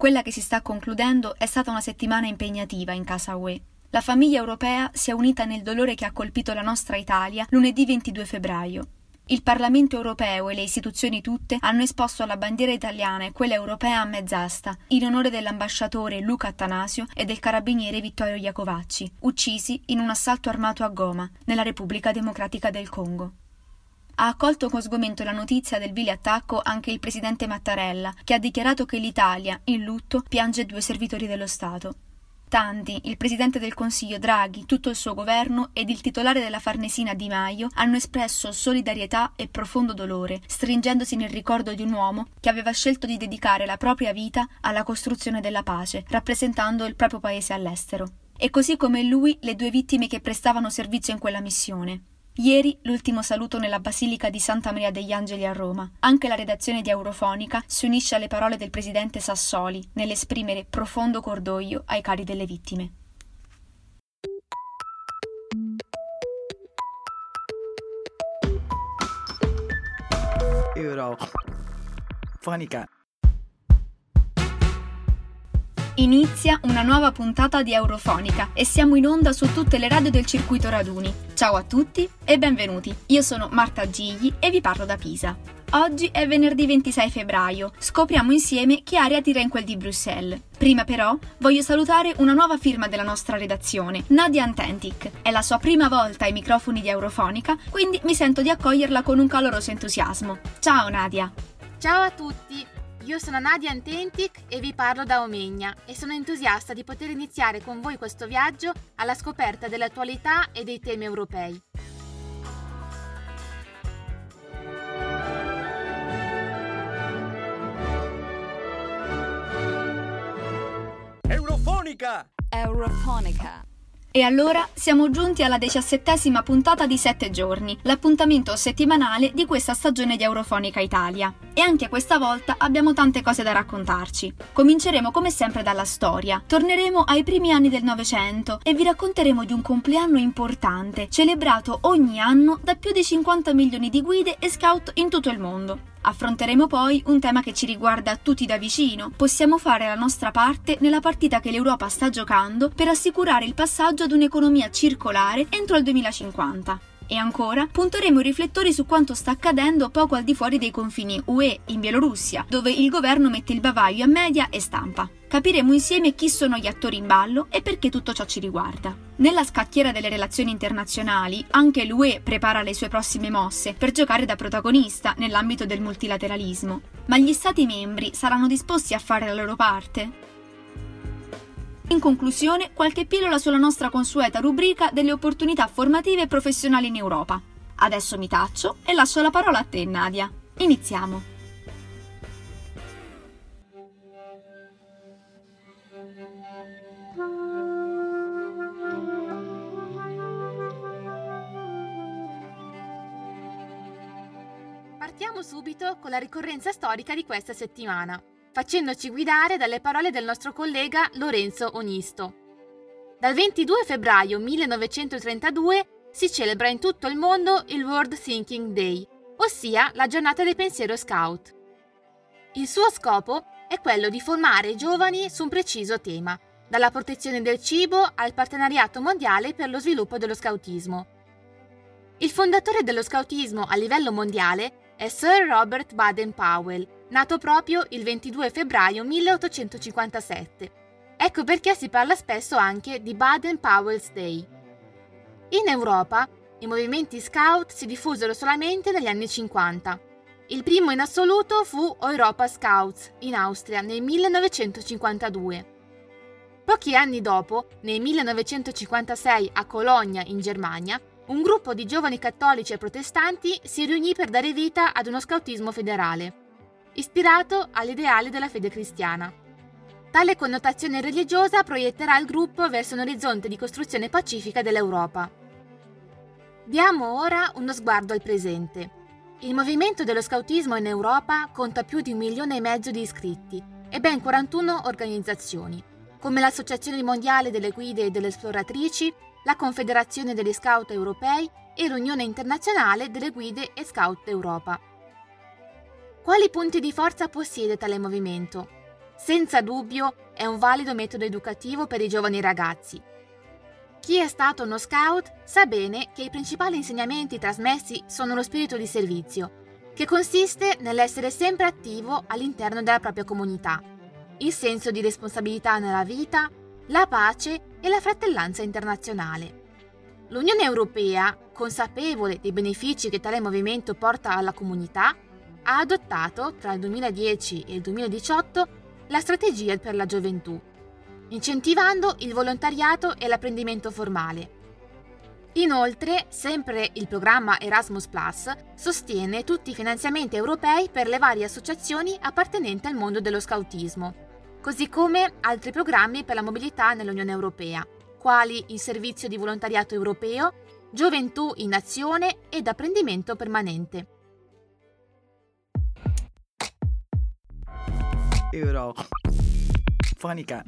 Quella che si sta concludendo è stata una settimana impegnativa in casa UE. La famiglia europea si è unita nel dolore che ha colpito la nostra Italia lunedì 22 febbraio. Il Parlamento europeo e le istituzioni tutte hanno esposto la bandiera italiana e quella europea a mezz'asta, in onore dell'ambasciatore Luca Attanasio e del carabiniere Vittorio Iacovacci, uccisi in un assalto armato a Goma, nella Repubblica Democratica del Congo. Ha accolto con sgomento la notizia del vile attacco anche il presidente Mattarella, che ha dichiarato che l'Italia, in lutto, piange due servitori dello Stato. Tanti, il presidente del Consiglio Draghi, tutto il suo governo ed il titolare della Farnesina Di Maio hanno espresso solidarietà e profondo dolore, stringendosi nel ricordo di un uomo che aveva scelto di dedicare la propria vita alla costruzione della pace, rappresentando il proprio paese all'estero. E così come lui le due vittime che prestavano servizio in quella missione. Ieri l'ultimo saluto nella Basilica di Santa Maria degli Angeli a Roma. Anche la redazione di Eurofonica si unisce alle parole del presidente Sassoli nell'esprimere profondo cordoglio ai cari delle vittime. Eurofonica Inizia una nuova puntata di Eurofonica e siamo in onda su tutte le radio del circuito raduni. Ciao a tutti e benvenuti. Io sono Marta Gigli e vi parlo da Pisa. Oggi è venerdì 26 febbraio. Scopriamo insieme che aria tira in quel di Bruxelles. Prima però voglio salutare una nuova firma della nostra redazione, Nadia Antentic. È la sua prima volta ai microfoni di Eurofonica, quindi mi sento di accoglierla con un caloroso entusiasmo. Ciao Nadia! Ciao a tutti! Io sono Nadia Antentic e vi parlo da Omegna e sono entusiasta di poter iniziare con voi questo viaggio alla scoperta dell'attualità e dei temi europei. Eurofonica! Eurofonica. E allora siamo giunti alla diciassettesima puntata di Sette giorni, l'appuntamento settimanale di questa stagione di Eurofonica Italia. E anche questa volta abbiamo tante cose da raccontarci. Cominceremo come sempre dalla storia, torneremo ai primi anni del Novecento e vi racconteremo di un compleanno importante, celebrato ogni anno da più di 50 milioni di guide e scout in tutto il mondo. Affronteremo poi un tema che ci riguarda tutti da vicino. Possiamo fare la nostra parte nella partita che l'Europa sta giocando per assicurare il passaggio ad un'economia circolare entro il 2050. E ancora, punteremo i riflettori su quanto sta accadendo poco al di fuori dei confini UE in Bielorussia, dove il governo mette il bavaglio a media e stampa. Capiremo insieme chi sono gli attori in ballo e perché tutto ciò ci riguarda. Nella scacchiera delle relazioni internazionali, anche l'UE prepara le sue prossime mosse per giocare da protagonista nell'ambito del multilateralismo. Ma gli Stati membri saranno disposti a fare la loro parte? In conclusione, qualche pillola sulla nostra consueta rubrica delle opportunità formative e professionali in Europa. Adesso mi taccio e lascio la parola a te, Nadia. Iniziamo. Partiamo subito con la ricorrenza storica di questa settimana, facendoci guidare dalle parole del nostro collega Lorenzo Onisto. Dal 22 febbraio 1932 si celebra in tutto il mondo il World Thinking Day, ossia la giornata del pensiero scout. Il suo scopo è quello di formare i giovani su un preciso tema, dalla protezione del cibo al partenariato mondiale per lo sviluppo dello scautismo. Il fondatore dello scautismo a livello mondiale è Sir Robert Baden-Powell, nato proprio il 22 febbraio 1857. Ecco perché si parla spesso anche di Baden-Powell's Day. In Europa, i movimenti scout si diffusero solamente negli anni 50. Il primo in assoluto fu Europa Scouts in Austria nel 1952. Pochi anni dopo, nel 1956 a Colonia in Germania, un gruppo di giovani cattolici e protestanti si riunì per dare vita ad uno scautismo federale, ispirato all'ideale della fede cristiana. Tale connotazione religiosa proietterà il gruppo verso un orizzonte di costruzione pacifica dell'Europa. Diamo ora uno sguardo al presente. Il movimento dello scautismo in Europa conta più di un milione e mezzo di iscritti e ben 41 organizzazioni, come l'Associazione Mondiale delle Guide e delle Esploratrici, la Confederazione degli Scout Europei e l'Unione Internazionale delle Guide e Scout Europa. Quali punti di forza possiede tale movimento? senza dubbio è un valido metodo educativo per i giovani ragazzi. Chi è stato uno scout sa bene che i principali insegnamenti trasmessi sono lo spirito di servizio, che consiste nell'essere sempre attivo all'interno della propria comunità, il senso di responsabilità nella vita, la pace e la fratellanza internazionale. L'Unione Europea, consapevole dei benefici che tale movimento porta alla comunità, ha adottato tra il 2010 e il 2018 la strategia per la gioventù, incentivando il volontariato e l'apprendimento formale. Inoltre, sempre il programma Erasmus Plus sostiene tutti i finanziamenti europei per le varie associazioni appartenenti al mondo dello scautismo, così come altri programmi per la mobilità nell'Unione Europea, quali il Servizio di Volontariato Europeo, Gioventù in Azione ed Apprendimento Permanente. Euro. Fonica.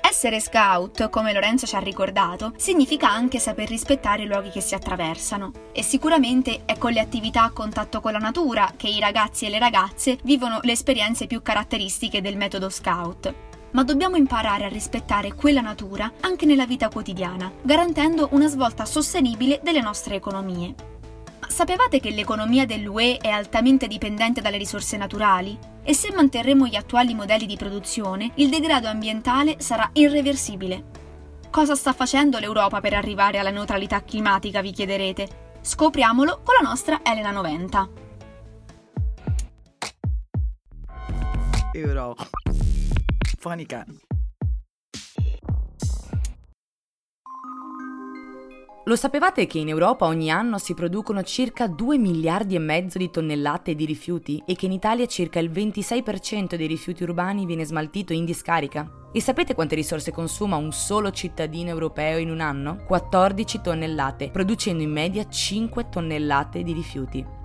Essere scout, come Lorenzo ci ha ricordato, significa anche saper rispettare i luoghi che si attraversano. E sicuramente è con le attività a contatto con la natura che i ragazzi e le ragazze vivono le esperienze più caratteristiche del metodo scout. Ma dobbiamo imparare a rispettare quella natura anche nella vita quotidiana, garantendo una svolta sostenibile delle nostre economie. Sapevate che l'economia dell'UE è altamente dipendente dalle risorse naturali? e se manterremo gli attuali modelli di produzione, il degrado ambientale sarà irreversibile. Cosa sta facendo l'Europa per arrivare alla neutralità climatica, vi chiederete? Scopriamolo con la nostra Elena 90. Euro. Fonica. Lo sapevate che in Europa ogni anno si producono circa 2 miliardi e mezzo di tonnellate di rifiuti e che in Italia circa il 26% dei rifiuti urbani viene smaltito in discarica? E sapete quante risorse consuma un solo cittadino europeo in un anno? 14 tonnellate, producendo in media 5 tonnellate di rifiuti.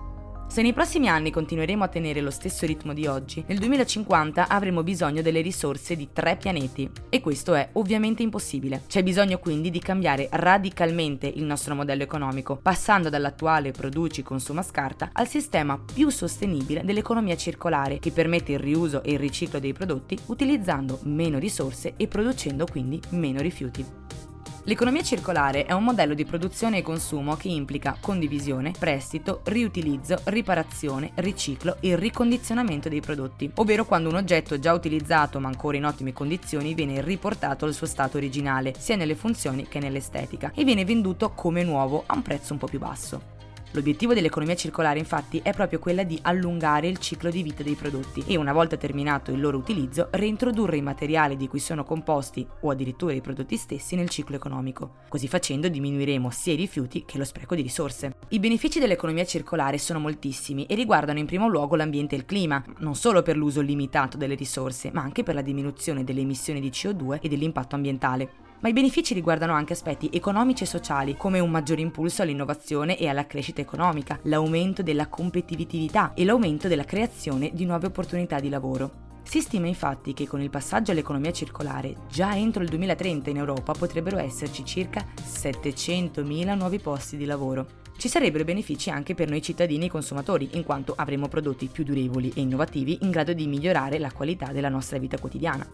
Se nei prossimi anni continueremo a tenere lo stesso ritmo di oggi, nel 2050 avremo bisogno delle risorse di tre pianeti e questo è ovviamente impossibile. C'è bisogno quindi di cambiare radicalmente il nostro modello economico, passando dall'attuale produci consuma scarta al sistema più sostenibile dell'economia circolare che permette il riuso e il riciclo dei prodotti utilizzando meno risorse e producendo quindi meno rifiuti. L'economia circolare è un modello di produzione e consumo che implica condivisione, prestito, riutilizzo, riparazione, riciclo e ricondizionamento dei prodotti, ovvero quando un oggetto già utilizzato ma ancora in ottime condizioni viene riportato al suo stato originale, sia nelle funzioni che nell'estetica, e viene venduto come nuovo a un prezzo un po' più basso. L'obiettivo dell'economia circolare infatti è proprio quella di allungare il ciclo di vita dei prodotti e una volta terminato il loro utilizzo reintrodurre i materiali di cui sono composti o addirittura i prodotti stessi nel ciclo economico. Così facendo diminuiremo sia i rifiuti che lo spreco di risorse. I benefici dell'economia circolare sono moltissimi e riguardano in primo luogo l'ambiente e il clima, non solo per l'uso limitato delle risorse, ma anche per la diminuzione delle emissioni di CO2 e dell'impatto ambientale ma i benefici riguardano anche aspetti economici e sociali, come un maggiore impulso all'innovazione e alla crescita economica, l'aumento della competitività e l'aumento della creazione di nuove opportunità di lavoro. Si stima infatti che con il passaggio all'economia circolare, già entro il 2030 in Europa potrebbero esserci circa 700.000 nuovi posti di lavoro. Ci sarebbero benefici anche per noi cittadini e consumatori, in quanto avremo prodotti più durevoli e innovativi in grado di migliorare la qualità della nostra vita quotidiana.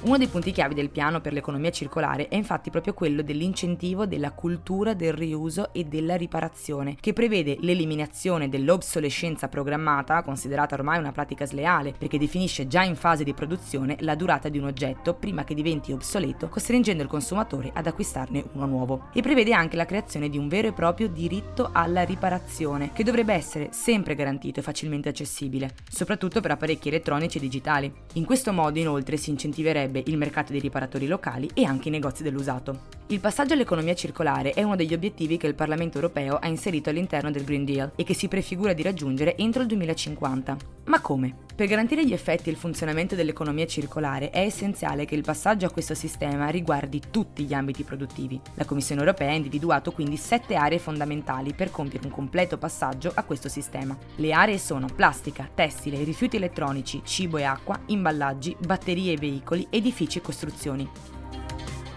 Uno dei punti chiavi del piano per l'economia circolare è infatti proprio quello dell'incentivo della cultura del riuso e della riparazione, che prevede l'eliminazione dell'obsolescenza programmata, considerata ormai una pratica sleale, perché definisce già in fase di produzione la durata di un oggetto prima che diventi obsoleto, costringendo il consumatore ad acquistarne uno nuovo. E prevede anche la creazione di un vero e proprio diritto alla riparazione, che dovrebbe essere sempre garantito e facilmente accessibile, soprattutto per apparecchi elettronici e digitali. In questo modo inoltre si incentiverebbe il mercato dei riparatori locali e anche i negozi dell'usato. Il passaggio all'economia circolare è uno degli obiettivi che il Parlamento europeo ha inserito all'interno del Green Deal e che si prefigura di raggiungere entro il 2050. Ma come? Per garantire gli effetti e il funzionamento dell'economia circolare è essenziale che il passaggio a questo sistema riguardi tutti gli ambiti produttivi. La Commissione europea ha individuato quindi sette aree fondamentali per compiere un completo passaggio a questo sistema. Le aree sono plastica, tessile, rifiuti elettronici, cibo e acqua, imballaggi, batterie e veicoli, edifici e costruzioni.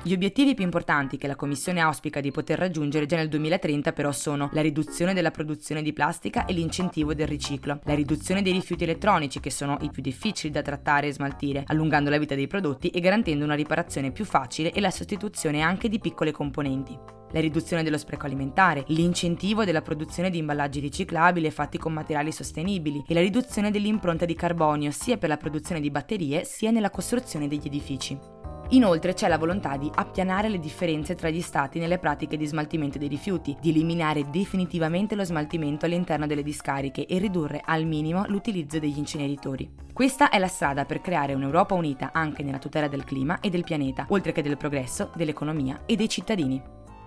Gli obiettivi più importanti che la Commissione auspica di poter raggiungere già nel 2030 però sono la riduzione della produzione di plastica e l'incentivo del riciclo, la riduzione dei rifiuti elettronici che sono i più difficili da trattare e smaltire, allungando la vita dei prodotti e garantendo una riparazione più facile e la sostituzione anche di piccole componenti la riduzione dello spreco alimentare, l'incentivo della produzione di imballaggi riciclabili fatti con materiali sostenibili e la riduzione dell'impronta di carbonio sia per la produzione di batterie sia nella costruzione degli edifici. Inoltre c'è la volontà di appianare le differenze tra gli stati nelle pratiche di smaltimento dei rifiuti, di eliminare definitivamente lo smaltimento all'interno delle discariche e ridurre al minimo l'utilizzo degli inceneritori. Questa è la strada per creare un'Europa unita anche nella tutela del clima e del pianeta, oltre che del progresso, dell'economia e dei cittadini.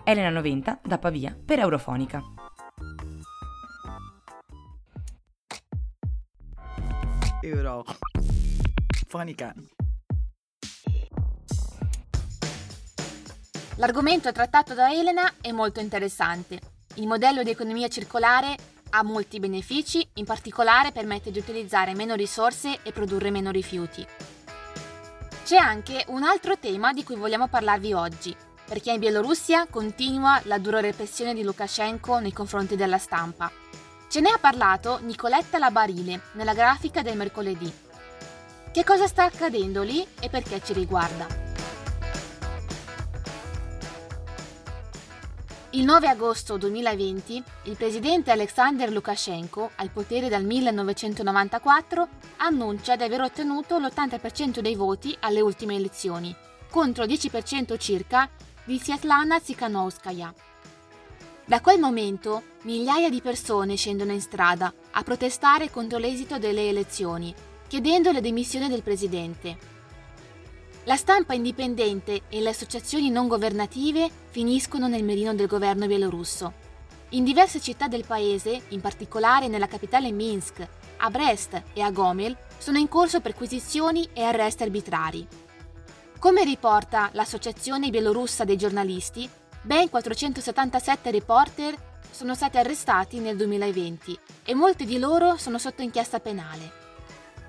Elena Noventa da Pavia per Eurofonica. Eurofonica. L'argomento trattato da Elena è molto interessante. Il modello di economia circolare ha molti benefici, in particolare permette di utilizzare meno risorse e produrre meno rifiuti. C'è anche un altro tema di cui vogliamo parlarvi oggi, perché in Bielorussia continua la dura repressione di Lukashenko nei confronti della stampa. Ce ne ha parlato Nicoletta Labarile nella grafica del mercoledì. Che cosa sta accadendo lì e perché ci riguarda? Il 9 agosto 2020 il presidente Alexander Lukashenko, al potere dal 1994, annuncia di aver ottenuto l'80% dei voti alle ultime elezioni, contro il 10% circa di Svetlana Tsikhanouskaya. Da quel momento migliaia di persone scendono in strada a protestare contro l'esito delle elezioni, chiedendo le dimissioni del presidente. La stampa indipendente e le associazioni non governative finiscono nel mirino del governo bielorusso. In diverse città del paese, in particolare nella capitale Minsk, a Brest e a Gomel, sono in corso perquisizioni e arresti arbitrari. Come riporta l'Associazione bielorussa dei giornalisti, ben 477 reporter sono stati arrestati nel 2020 e molti di loro sono sotto inchiesta penale.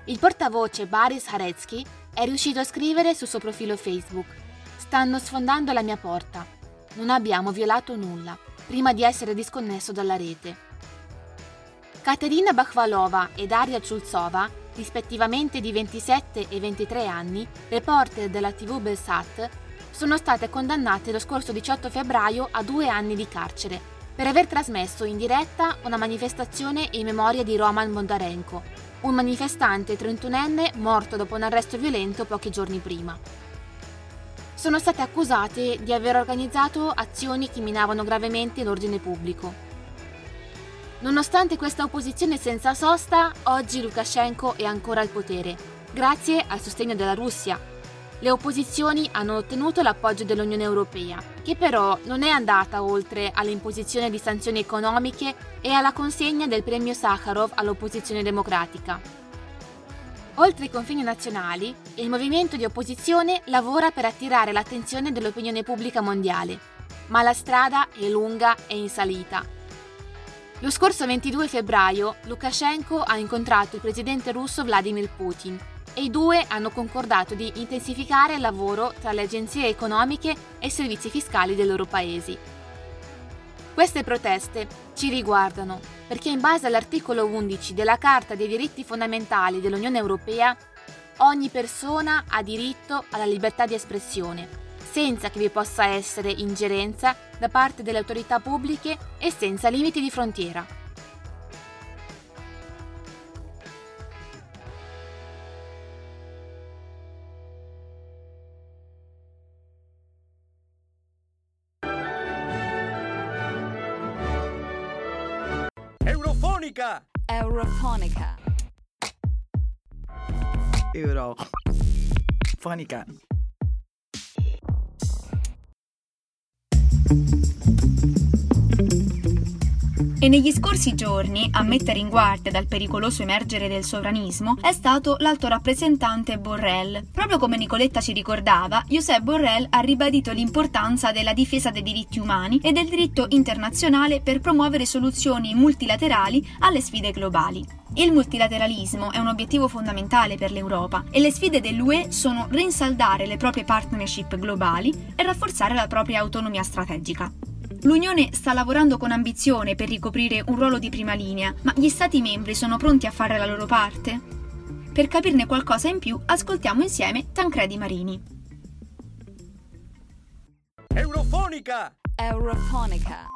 Il portavoce Boris Haretsky è riuscito a scrivere sul suo profilo Facebook Stanno sfondando la mia porta. Non abbiamo violato nulla prima di essere disconnesso dalla rete. Caterina Bakhvalova e Daria Chulzova, rispettivamente di 27 e 23 anni, reporter della TV Belsat, sono state condannate lo scorso 18 febbraio a due anni di carcere per aver trasmesso in diretta una manifestazione in memoria di Roman Bondarenko, un manifestante 31enne morto dopo un arresto violento pochi giorni prima. Sono state accusate di aver organizzato azioni che minavano gravemente l'ordine pubblico. Nonostante questa opposizione senza sosta, oggi Lukashenko è ancora al potere, grazie al sostegno della Russia, le opposizioni hanno ottenuto l'appoggio dell'Unione Europea, che però non è andata oltre all'imposizione di sanzioni economiche e alla consegna del premio Sakharov all'opposizione democratica. Oltre i confini nazionali, il movimento di opposizione lavora per attirare l'attenzione dell'opinione pubblica mondiale, ma la strada è lunga e in salita. Lo scorso 22 febbraio Lukashenko ha incontrato il presidente russo Vladimir Putin e i due hanno concordato di intensificare il lavoro tra le agenzie economiche e i servizi fiscali dei loro paesi. Queste proteste ci riguardano perché in base all'articolo 11 della Carta dei diritti fondamentali dell'Unione Europea ogni persona ha diritto alla libertà di espressione, senza che vi possa essere ingerenza da parte delle autorità pubbliche e senza limiti di frontiera. Eurofonica. Eurofonica. Eurofonica. E negli scorsi giorni, a mettere in guardia dal pericoloso emergere del sovranismo, è stato l'alto rappresentante Borrell. Proprio come Nicoletta ci ricordava, Josep Borrell ha ribadito l'importanza della difesa dei diritti umani e del diritto internazionale per promuovere soluzioni multilaterali alle sfide globali. Il multilateralismo è un obiettivo fondamentale per l'Europa e le sfide dell'UE sono rinsaldare le proprie partnership globali e rafforzare la propria autonomia strategica. L'Unione sta lavorando con ambizione per ricoprire un ruolo di prima linea, ma gli Stati membri sono pronti a fare la loro parte? Per capirne qualcosa in più, ascoltiamo insieme Tancredi Marini. Eurofonica! Eurofonica.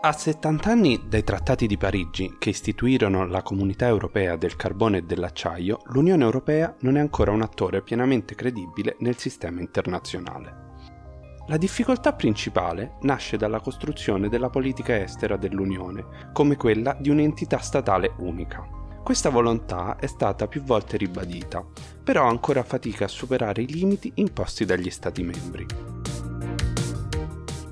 A 70 anni dai trattati di Parigi che istituirono la comunità europea del carbone e dell'acciaio, l'Unione Europea non è ancora un attore pienamente credibile nel sistema internazionale. La difficoltà principale nasce dalla costruzione della politica estera dell'Unione come quella di un'entità statale unica. Questa volontà è stata più volte ribadita, però ancora fatica a superare i limiti imposti dagli Stati membri.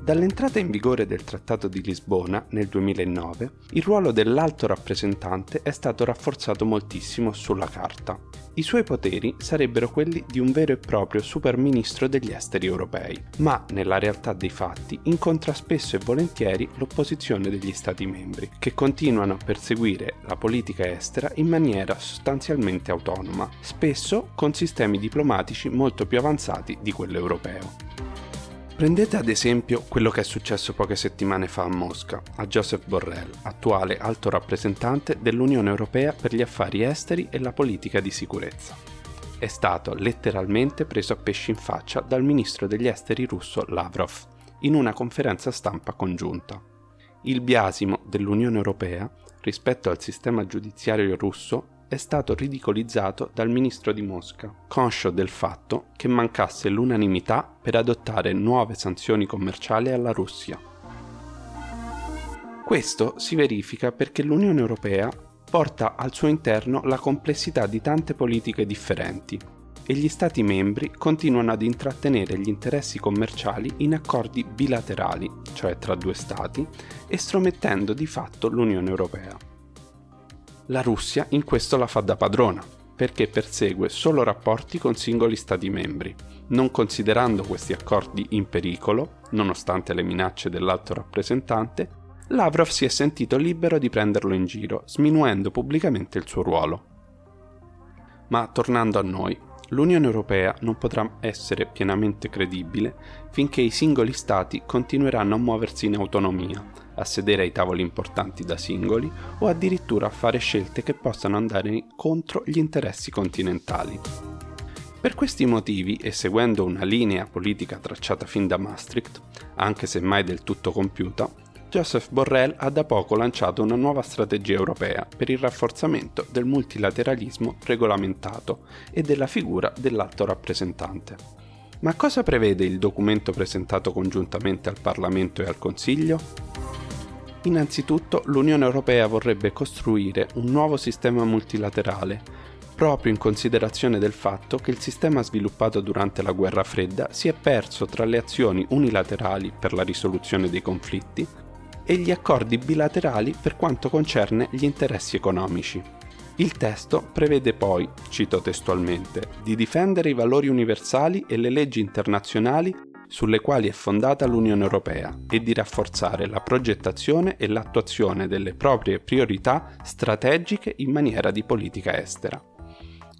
Dall'entrata in vigore del Trattato di Lisbona nel 2009, il ruolo dell'alto rappresentante è stato rafforzato moltissimo sulla carta. I suoi poteri sarebbero quelli di un vero e proprio superministro degli esteri europei, ma nella realtà dei fatti incontra spesso e volentieri l'opposizione degli Stati membri, che continuano a perseguire la politica estera in maniera sostanzialmente autonoma, spesso con sistemi diplomatici molto più avanzati di quello europeo. Prendete ad esempio quello che è successo poche settimane fa a Mosca, a Joseph Borrell, attuale alto rappresentante dell'Unione Europea per gli affari esteri e la politica di sicurezza. È stato letteralmente preso a pesci in faccia dal ministro degli esteri russo Lavrov in una conferenza stampa congiunta. Il biasimo dell'Unione Europea rispetto al sistema giudiziario russo è stato ridicolizzato dal ministro di Mosca, conscio del fatto che mancasse l'unanimità per adottare nuove sanzioni commerciali alla Russia. Questo si verifica perché l'Unione Europea porta al suo interno la complessità di tante politiche differenti e gli Stati membri continuano ad intrattenere gli interessi commerciali in accordi bilaterali, cioè tra due Stati, estromettendo di fatto l'Unione Europea. La Russia in questo la fa da padrona, perché persegue solo rapporti con singoli Stati membri, non considerando questi accordi in pericolo, nonostante le minacce dell'alto rappresentante, Lavrov si è sentito libero di prenderlo in giro, sminuendo pubblicamente il suo ruolo. Ma tornando a noi, l'Unione Europea non potrà essere pienamente credibile finché i singoli Stati continueranno a muoversi in autonomia, a sedere ai tavoli importanti da singoli o addirittura a fare scelte che possano andare contro gli interessi continentali. Per questi motivi e seguendo una linea politica tracciata fin da Maastricht, anche se mai del tutto compiuta, Joseph Borrell ha da poco lanciato una nuova strategia europea per il rafforzamento del multilateralismo regolamentato e della figura dell'alto rappresentante. Ma cosa prevede il documento presentato congiuntamente al Parlamento e al Consiglio? Innanzitutto l'Unione Europea vorrebbe costruire un nuovo sistema multilaterale, proprio in considerazione del fatto che il sistema sviluppato durante la guerra fredda si è perso tra le azioni unilaterali per la risoluzione dei conflitti e gli accordi bilaterali per quanto concerne gli interessi economici. Il testo prevede poi, cito testualmente, di difendere i valori universali e le leggi internazionali sulle quali è fondata l'Unione Europea e di rafforzare la progettazione e l'attuazione delle proprie priorità strategiche in maniera di politica estera.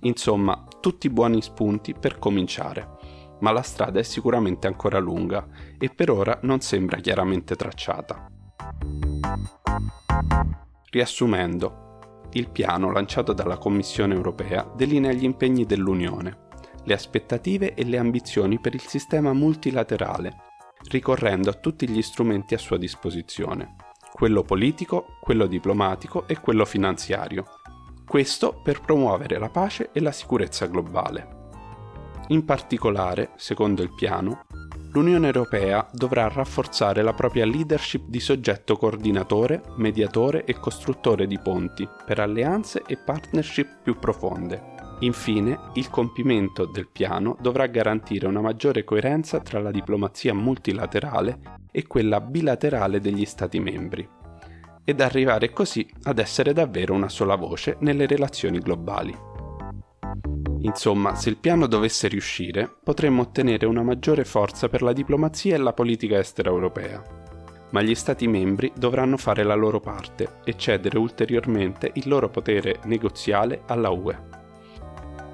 Insomma, tutti buoni spunti per cominciare, ma la strada è sicuramente ancora lunga e per ora non sembra chiaramente tracciata. Riassumendo, il piano lanciato dalla Commissione europea delinea gli impegni dell'Unione le aspettative e le ambizioni per il sistema multilaterale, ricorrendo a tutti gli strumenti a sua disposizione, quello politico, quello diplomatico e quello finanziario. Questo per promuovere la pace e la sicurezza globale. In particolare, secondo il piano, l'Unione Europea dovrà rafforzare la propria leadership di soggetto coordinatore, mediatore e costruttore di ponti per alleanze e partnership più profonde, Infine, il compimento del piano dovrà garantire una maggiore coerenza tra la diplomazia multilaterale e quella bilaterale degli Stati membri. ed arrivare così ad essere davvero una sola voce nelle relazioni globali. Insomma, se il piano dovesse riuscire, potremmo ottenere una maggiore forza per la diplomazia e la politica estera europea. Ma gli Stati membri dovranno fare la loro parte e cedere ulteriormente il loro potere negoziale alla UE.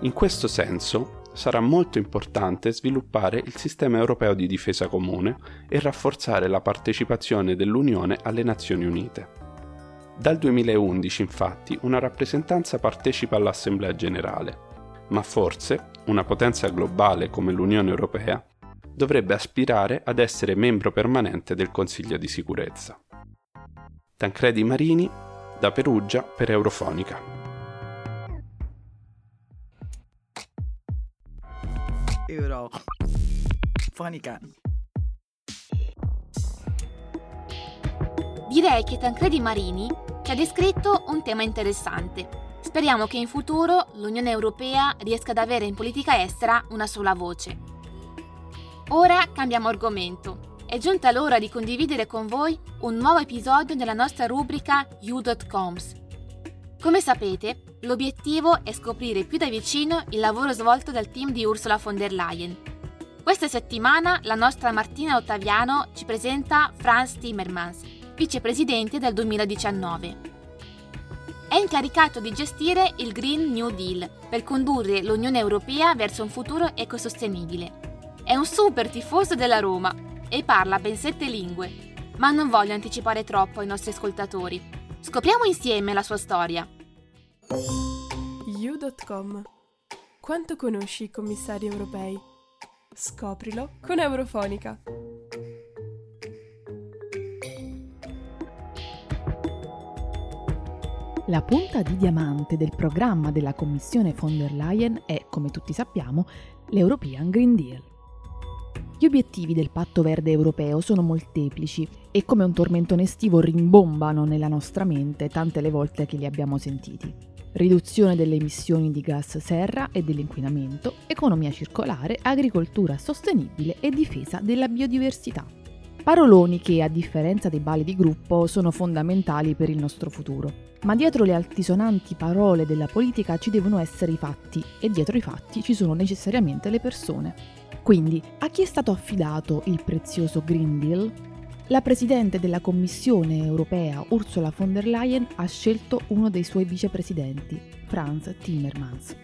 In questo senso, sarà molto importante sviluppare il sistema europeo di difesa comune e rafforzare la partecipazione dell'Unione alle Nazioni Unite. Dal 2011 infatti una rappresentanza partecipa all'Assemblea generale, ma forse una potenza globale come l'Unione Europea dovrebbe aspirare ad essere membro permanente del Consiglio di sicurezza. Tancredi Marini, da Perugia per Eurofonica. Eurofonica. Direi che Tancredi Marini ci ha descritto un tema interessante. Speriamo che in futuro l'Unione Europea riesca ad avere in politica estera una sola voce. Ora cambiamo argomento. È giunta l'ora di condividere con voi un nuovo episodio della nostra rubrica You.coms. Come sapete, l'obiettivo è scoprire più da vicino il lavoro svolto dal team di Ursula von der Leyen. Questa settimana la nostra Martina Ottaviano ci presenta Franz Timmermans, vicepresidente dal 2019. È incaricato di gestire il Green New Deal per condurre l'Unione Europea verso un futuro ecosostenibile. È un super tifoso della Roma e parla ben sette lingue, ma non voglio anticipare troppo ai nostri ascoltatori. Scopriamo insieme la sua storia. You.com Quanto conosci i commissari europei? Scoprilo con Eurofonica. La punta di diamante del programma della Commissione von der Leyen è, come tutti sappiamo, l'European Green Deal. Gli obiettivi del Patto Verde Europeo sono molteplici e come un tormentone estivo rimbombano nella nostra mente tante le volte che li abbiamo sentiti. Riduzione delle emissioni di gas serra e dell'inquinamento, economia circolare, agricoltura sostenibile e difesa della biodiversità. Paroloni che, a differenza dei bali di gruppo, sono fondamentali per il nostro futuro. Ma dietro le altisonanti parole della politica ci devono essere i fatti e dietro i fatti ci sono necessariamente le persone. Quindi, a chi è stato affidato il prezioso Green Deal? La Presidente della Commissione europea Ursula von der Leyen ha scelto uno dei suoi vicepresidenti, Franz Timmermans.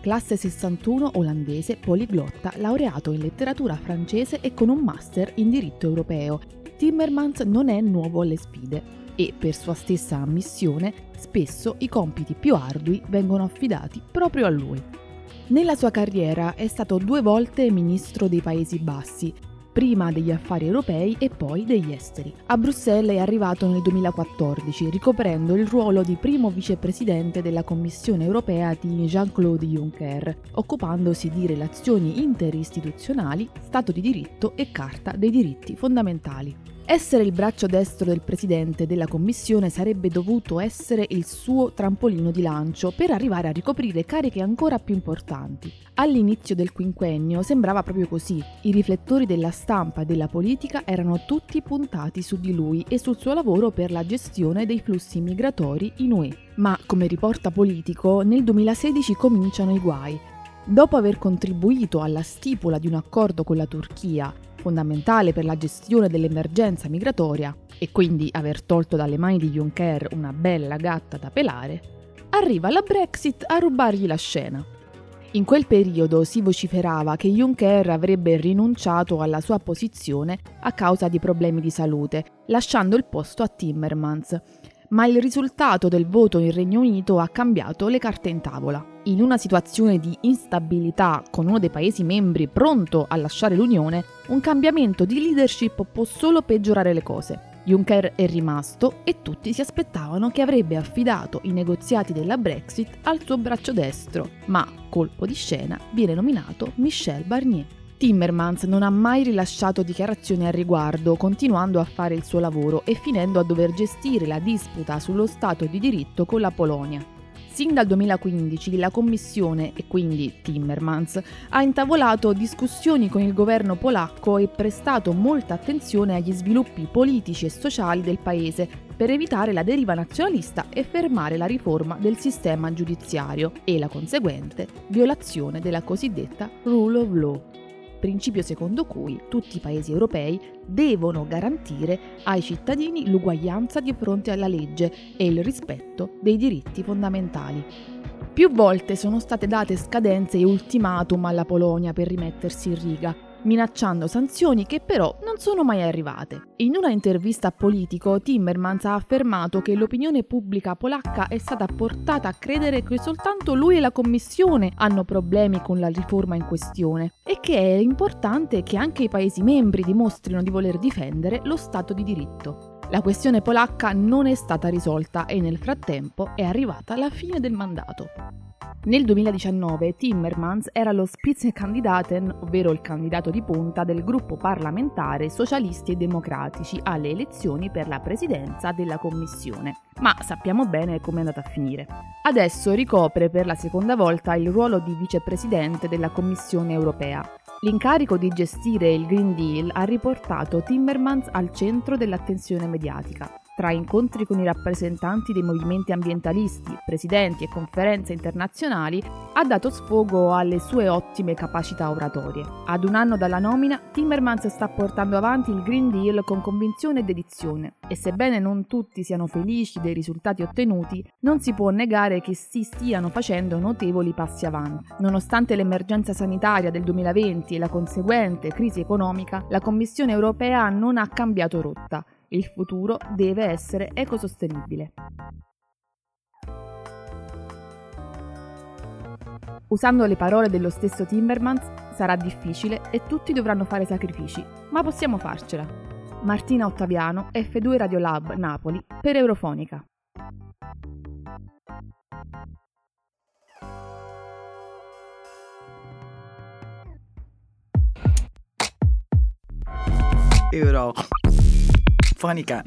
Classe 61 olandese poliglotta, laureato in letteratura francese e con un master in diritto europeo. Timmermans non è nuovo alle sfide e, per sua stessa ammissione, spesso i compiti più ardui vengono affidati proprio a lui. Nella sua carriera è stato due volte ministro dei Paesi Bassi, prima degli affari europei e poi degli esteri. A Bruxelles è arrivato nel 2014, ricoprendo il ruolo di primo vicepresidente della Commissione europea di Jean-Claude Juncker, occupandosi di relazioni interistituzionali, Stato di diritto e Carta dei diritti fondamentali. Essere il braccio destro del presidente della commissione sarebbe dovuto essere il suo trampolino di lancio per arrivare a ricoprire cariche ancora più importanti. All'inizio del quinquennio sembrava proprio così. I riflettori della stampa e della politica erano tutti puntati su di lui e sul suo lavoro per la gestione dei flussi migratori in UE. Ma, come riporta Politico, nel 2016 cominciano i guai. Dopo aver contribuito alla stipula di un accordo con la Turchia fondamentale per la gestione dell'emergenza migratoria e quindi aver tolto dalle mani di Juncker una bella gatta da pelare, arriva la Brexit a rubargli la scena. In quel periodo si vociferava che Juncker avrebbe rinunciato alla sua posizione a causa di problemi di salute, lasciando il posto a Timmermans, ma il risultato del voto in Regno Unito ha cambiato le carte in tavola. In una situazione di instabilità con uno dei Paesi membri pronto a lasciare l'Unione, un cambiamento di leadership può solo peggiorare le cose. Juncker è rimasto e tutti si aspettavano che avrebbe affidato i negoziati della Brexit al suo braccio destro, ma, colpo di scena, viene nominato Michel Barnier. Timmermans non ha mai rilasciato dichiarazioni al riguardo, continuando a fare il suo lavoro e finendo a dover gestire la disputa sullo Stato di diritto con la Polonia. Sin dal 2015 la Commissione, e quindi Timmermans, ha intavolato discussioni con il governo polacco e prestato molta attenzione agli sviluppi politici e sociali del paese per evitare la deriva nazionalista e fermare la riforma del sistema giudiziario e la conseguente violazione della cosiddetta rule of law, principio secondo cui tutti i paesi europei devono garantire ai cittadini l'uguaglianza di fronte alla legge e il rispetto dei diritti fondamentali. Più volte sono state date scadenze e ultimatum alla Polonia per rimettersi in riga, minacciando sanzioni che però non sono mai arrivate. In una intervista a Politico, Timmermans ha affermato che l'opinione pubblica polacca è stata portata a credere che soltanto lui e la Commissione hanno problemi con la riforma in questione e che è importante che anche i Paesi membri dimostrino di voler difendere lo Stato di diritto. La questione polacca non è stata risolta e nel frattempo è arrivata la fine del mandato. Nel 2019 Timmermans era lo Spitzenkandidaten, ovvero il candidato di punta del gruppo parlamentare Socialisti e Democratici alle elezioni per la presidenza della Commissione. Ma sappiamo bene come è andata a finire. Adesso ricopre per la seconda volta il ruolo di vicepresidente della Commissione europea. L'incarico di gestire il Green Deal ha riportato Timmermans al centro dell'attenzione mediatica tra incontri con i rappresentanti dei movimenti ambientalisti, presidenti e conferenze internazionali, ha dato sfogo alle sue ottime capacità oratorie. Ad un anno dalla nomina, Timmermans sta portando avanti il Green Deal con convinzione e dedizione e sebbene non tutti siano felici dei risultati ottenuti, non si può negare che si stiano facendo notevoli passi avanti. Nonostante l'emergenza sanitaria del 2020 e la conseguente crisi economica, la Commissione europea non ha cambiato rotta il futuro deve essere ecosostenibile. Usando le parole dello stesso Timmermans, sarà difficile e tutti dovranno fare sacrifici, ma possiamo farcela. Martina Ottaviano, F2 Radiolab Napoli, per Eurofonica. Euro fonica.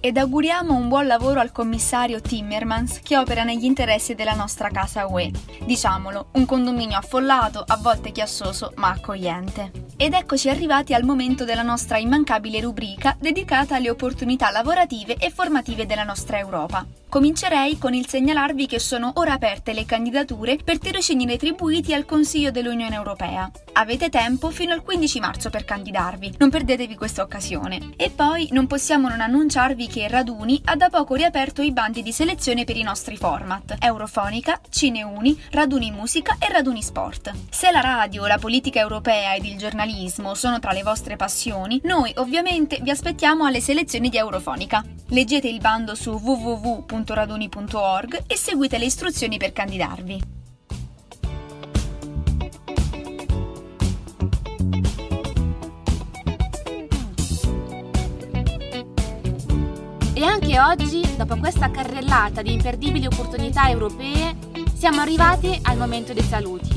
Ed auguriamo un buon lavoro al commissario Timmermans che opera negli interessi della nostra casa UE. Diciamolo, un condominio affollato, a volte chiassoso, ma accogliente. Ed eccoci arrivati al momento della nostra immancabile rubrica dedicata alle opportunità lavorative e formative della nostra Europa. Comincerei con il segnalarvi che sono ora aperte le candidature per tirocini retribuiti al Consiglio dell'Unione Europea. Avete tempo fino al 15 marzo per candidarvi, non perdetevi questa occasione. E poi non possiamo non annunciarvi che Raduni ha da poco riaperto i bandi di selezione per i nostri format Eurofonica, Cineuni, Raduni Musica e Raduni Sport. Se la radio, la politica europea ed il giornalismo sono tra le vostre passioni, noi ovviamente vi aspettiamo alle selezioni di Eurofonica. Leggete il bando su www www.raduni.org e seguite le istruzioni per candidarvi. E anche oggi, dopo questa carrellata di imperdibili opportunità europee, siamo arrivati al momento dei saluti.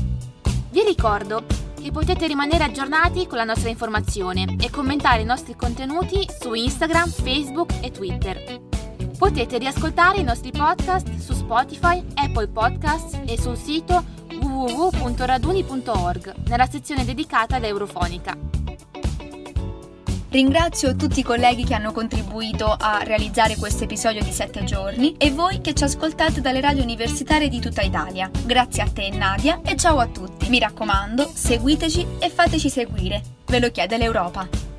Vi ricordo che potete rimanere aggiornati con la nostra informazione e commentare i nostri contenuti su Instagram, Facebook e Twitter. Potete riascoltare i nostri podcast su Spotify, Apple Podcasts e sul sito www.raduni.org nella sezione dedicata all'Eurofonica. Ringrazio tutti i colleghi che hanno contribuito a realizzare questo episodio di 7 giorni e voi che ci ascoltate dalle radio universitarie di tutta Italia. Grazie a te Nadia e ciao a tutti. Mi raccomando, seguiteci e fateci seguire. Ve lo chiede l'Europa.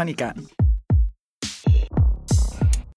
Eurofonica.